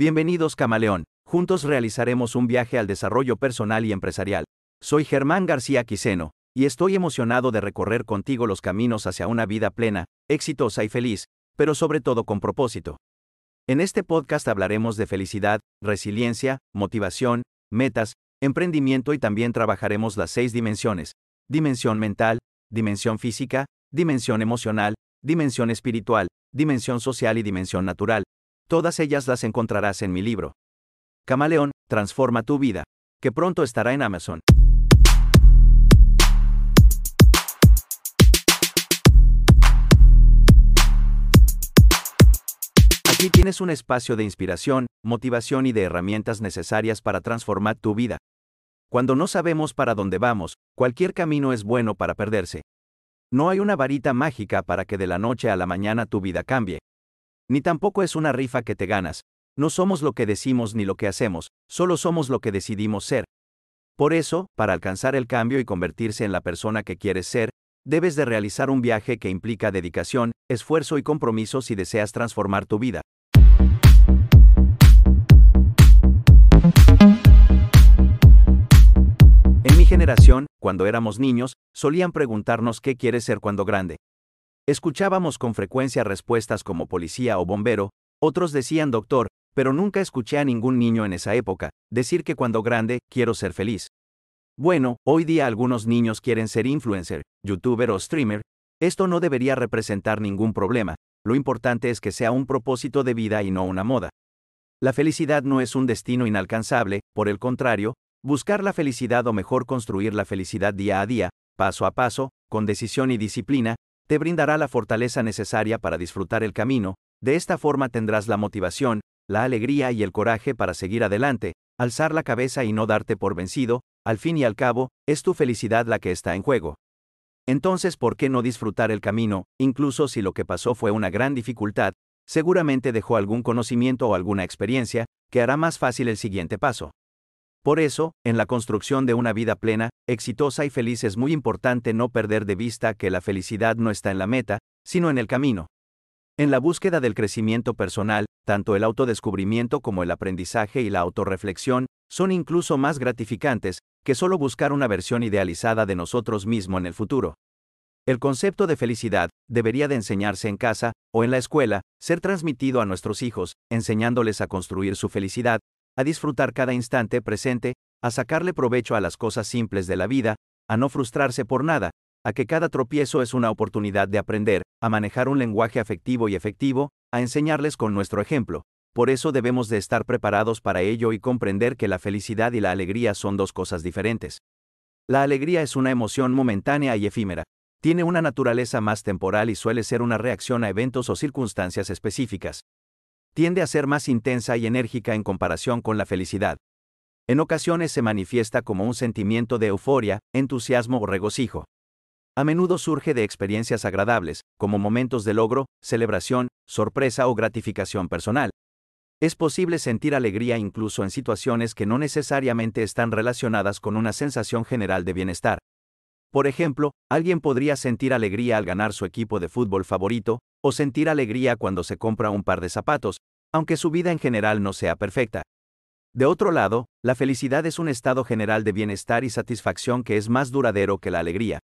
Bienvenidos Camaleón, juntos realizaremos un viaje al desarrollo personal y empresarial. Soy Germán García Quiseno, y estoy emocionado de recorrer contigo los caminos hacia una vida plena, exitosa y feliz, pero sobre todo con propósito. En este podcast hablaremos de felicidad, resiliencia, motivación, metas, emprendimiento y también trabajaremos las seis dimensiones. Dimensión mental, dimensión física, dimensión emocional, dimensión espiritual, dimensión social y dimensión natural. Todas ellas las encontrarás en mi libro. Camaleón, transforma tu vida, que pronto estará en Amazon. Aquí tienes un espacio de inspiración, motivación y de herramientas necesarias para transformar tu vida. Cuando no sabemos para dónde vamos, cualquier camino es bueno para perderse. No hay una varita mágica para que de la noche a la mañana tu vida cambie. Ni tampoco es una rifa que te ganas. No somos lo que decimos ni lo que hacemos, solo somos lo que decidimos ser. Por eso, para alcanzar el cambio y convertirse en la persona que quieres ser, debes de realizar un viaje que implica dedicación, esfuerzo y compromiso si deseas transformar tu vida. En mi generación, cuando éramos niños, solían preguntarnos qué quieres ser cuando grande. Escuchábamos con frecuencia respuestas como policía o bombero, otros decían doctor, pero nunca escuché a ningún niño en esa época decir que cuando grande quiero ser feliz. Bueno, hoy día algunos niños quieren ser influencer, youtuber o streamer, esto no debería representar ningún problema, lo importante es que sea un propósito de vida y no una moda. La felicidad no es un destino inalcanzable, por el contrario, buscar la felicidad o mejor construir la felicidad día a día, paso a paso, con decisión y disciplina, te brindará la fortaleza necesaria para disfrutar el camino, de esta forma tendrás la motivación, la alegría y el coraje para seguir adelante, alzar la cabeza y no darte por vencido, al fin y al cabo, es tu felicidad la que está en juego. Entonces, ¿por qué no disfrutar el camino, incluso si lo que pasó fue una gran dificultad, seguramente dejó algún conocimiento o alguna experiencia, que hará más fácil el siguiente paso? Por eso, en la construcción de una vida plena, exitosa y feliz es muy importante no perder de vista que la felicidad no está en la meta, sino en el camino. En la búsqueda del crecimiento personal, tanto el autodescubrimiento como el aprendizaje y la autorreflexión son incluso más gratificantes que solo buscar una versión idealizada de nosotros mismos en el futuro. El concepto de felicidad debería de enseñarse en casa o en la escuela, ser transmitido a nuestros hijos, enseñándoles a construir su felicidad, a disfrutar cada instante presente, a sacarle provecho a las cosas simples de la vida, a no frustrarse por nada, a que cada tropiezo es una oportunidad de aprender, a manejar un lenguaje afectivo y efectivo, a enseñarles con nuestro ejemplo. Por eso debemos de estar preparados para ello y comprender que la felicidad y la alegría son dos cosas diferentes. La alegría es una emoción momentánea y efímera. Tiene una naturaleza más temporal y suele ser una reacción a eventos o circunstancias específicas. Tiende a ser más intensa y enérgica en comparación con la felicidad. En ocasiones se manifiesta como un sentimiento de euforia, entusiasmo o regocijo a menudo surge de experiencias agradables, como momentos de logro, celebración, sorpresa o gratificación personal. Es posible sentir alegría incluso en situaciones que no necesariamente están relacionadas con una sensación general de bienestar. Por ejemplo, alguien podría sentir alegría al ganar su equipo de fútbol favorito, o sentir alegría cuando se compra un par de zapatos, aunque su vida en general no sea perfecta. De otro lado, la felicidad es un estado general de bienestar y satisfacción que es más duradero que la alegría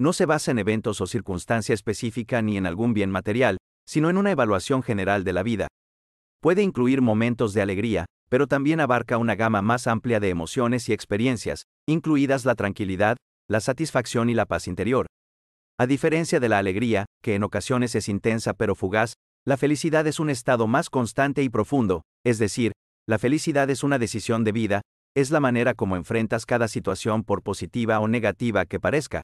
no se basa en eventos o circunstancia específica ni en algún bien material, sino en una evaluación general de la vida. Puede incluir momentos de alegría, pero también abarca una gama más amplia de emociones y experiencias, incluidas la tranquilidad, la satisfacción y la paz interior. A diferencia de la alegría, que en ocasiones es intensa pero fugaz, la felicidad es un estado más constante y profundo, es decir, la felicidad es una decisión de vida, es la manera como enfrentas cada situación por positiva o negativa que parezca,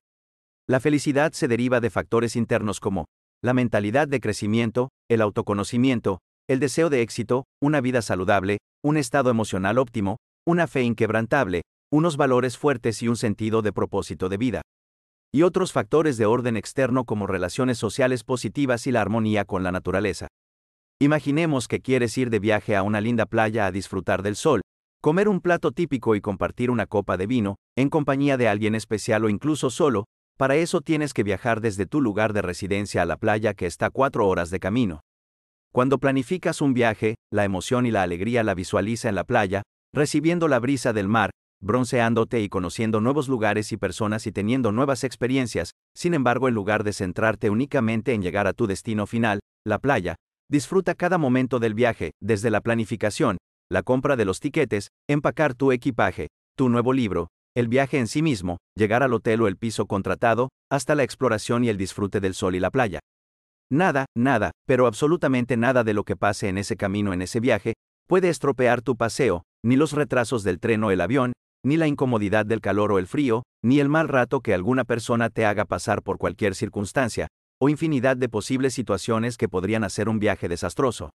la felicidad se deriva de factores internos como la mentalidad de crecimiento, el autoconocimiento, el deseo de éxito, una vida saludable, un estado emocional óptimo, una fe inquebrantable, unos valores fuertes y un sentido de propósito de vida. Y otros factores de orden externo como relaciones sociales positivas y la armonía con la naturaleza. Imaginemos que quieres ir de viaje a una linda playa a disfrutar del sol, comer un plato típico y compartir una copa de vino, en compañía de alguien especial o incluso solo, para eso tienes que viajar desde tu lugar de residencia a la playa que está cuatro horas de camino. Cuando planificas un viaje, la emoción y la alegría la visualiza en la playa, recibiendo la brisa del mar, bronceándote y conociendo nuevos lugares y personas y teniendo nuevas experiencias, sin embargo en lugar de centrarte únicamente en llegar a tu destino final, la playa, disfruta cada momento del viaje, desde la planificación, la compra de los tiquetes, empacar tu equipaje, tu nuevo libro, el viaje en sí mismo, llegar al hotel o el piso contratado, hasta la exploración y el disfrute del sol y la playa. Nada, nada, pero absolutamente nada de lo que pase en ese camino en ese viaje, puede estropear tu paseo, ni los retrasos del tren o el avión, ni la incomodidad del calor o el frío, ni el mal rato que alguna persona te haga pasar por cualquier circunstancia, o infinidad de posibles situaciones que podrían hacer un viaje desastroso.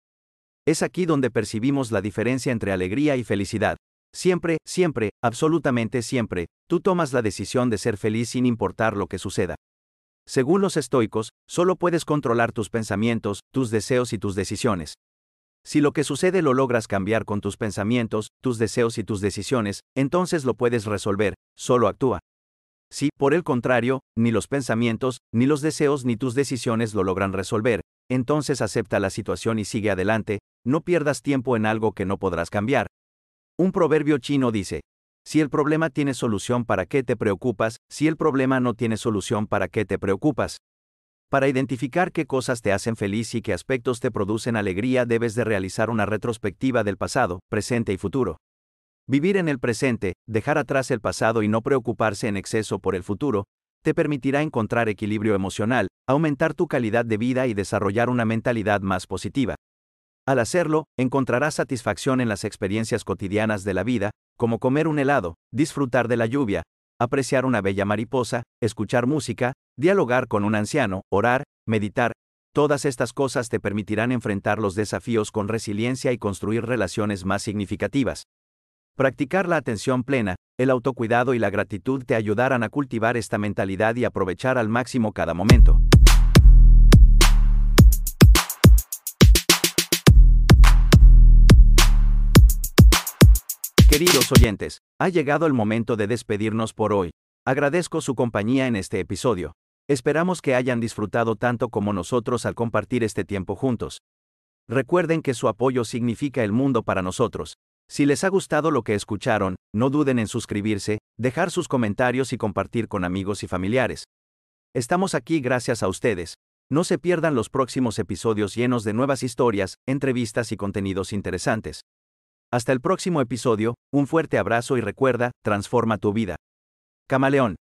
Es aquí donde percibimos la diferencia entre alegría y felicidad. Siempre, siempre, absolutamente siempre, tú tomas la decisión de ser feliz sin importar lo que suceda. Según los estoicos, solo puedes controlar tus pensamientos, tus deseos y tus decisiones. Si lo que sucede lo logras cambiar con tus pensamientos, tus deseos y tus decisiones, entonces lo puedes resolver, solo actúa. Si, por el contrario, ni los pensamientos, ni los deseos ni tus decisiones lo logran resolver, entonces acepta la situación y sigue adelante, no pierdas tiempo en algo que no podrás cambiar. Un proverbio chino dice, si el problema tiene solución, ¿para qué te preocupas? Si el problema no tiene solución, ¿para qué te preocupas? Para identificar qué cosas te hacen feliz y qué aspectos te producen alegría, debes de realizar una retrospectiva del pasado, presente y futuro. Vivir en el presente, dejar atrás el pasado y no preocuparse en exceso por el futuro, te permitirá encontrar equilibrio emocional, aumentar tu calidad de vida y desarrollar una mentalidad más positiva. Al hacerlo, encontrarás satisfacción en las experiencias cotidianas de la vida, como comer un helado, disfrutar de la lluvia, apreciar una bella mariposa, escuchar música, dialogar con un anciano, orar, meditar, todas estas cosas te permitirán enfrentar los desafíos con resiliencia y construir relaciones más significativas. Practicar la atención plena, el autocuidado y la gratitud te ayudarán a cultivar esta mentalidad y aprovechar al máximo cada momento. Queridos oyentes, ha llegado el momento de despedirnos por hoy. Agradezco su compañía en este episodio. Esperamos que hayan disfrutado tanto como nosotros al compartir este tiempo juntos. Recuerden que su apoyo significa el mundo para nosotros. Si les ha gustado lo que escucharon, no duden en suscribirse, dejar sus comentarios y compartir con amigos y familiares. Estamos aquí gracias a ustedes. No se pierdan los próximos episodios llenos de nuevas historias, entrevistas y contenidos interesantes. Hasta el próximo episodio, un fuerte abrazo y recuerda, transforma tu vida. Camaleón.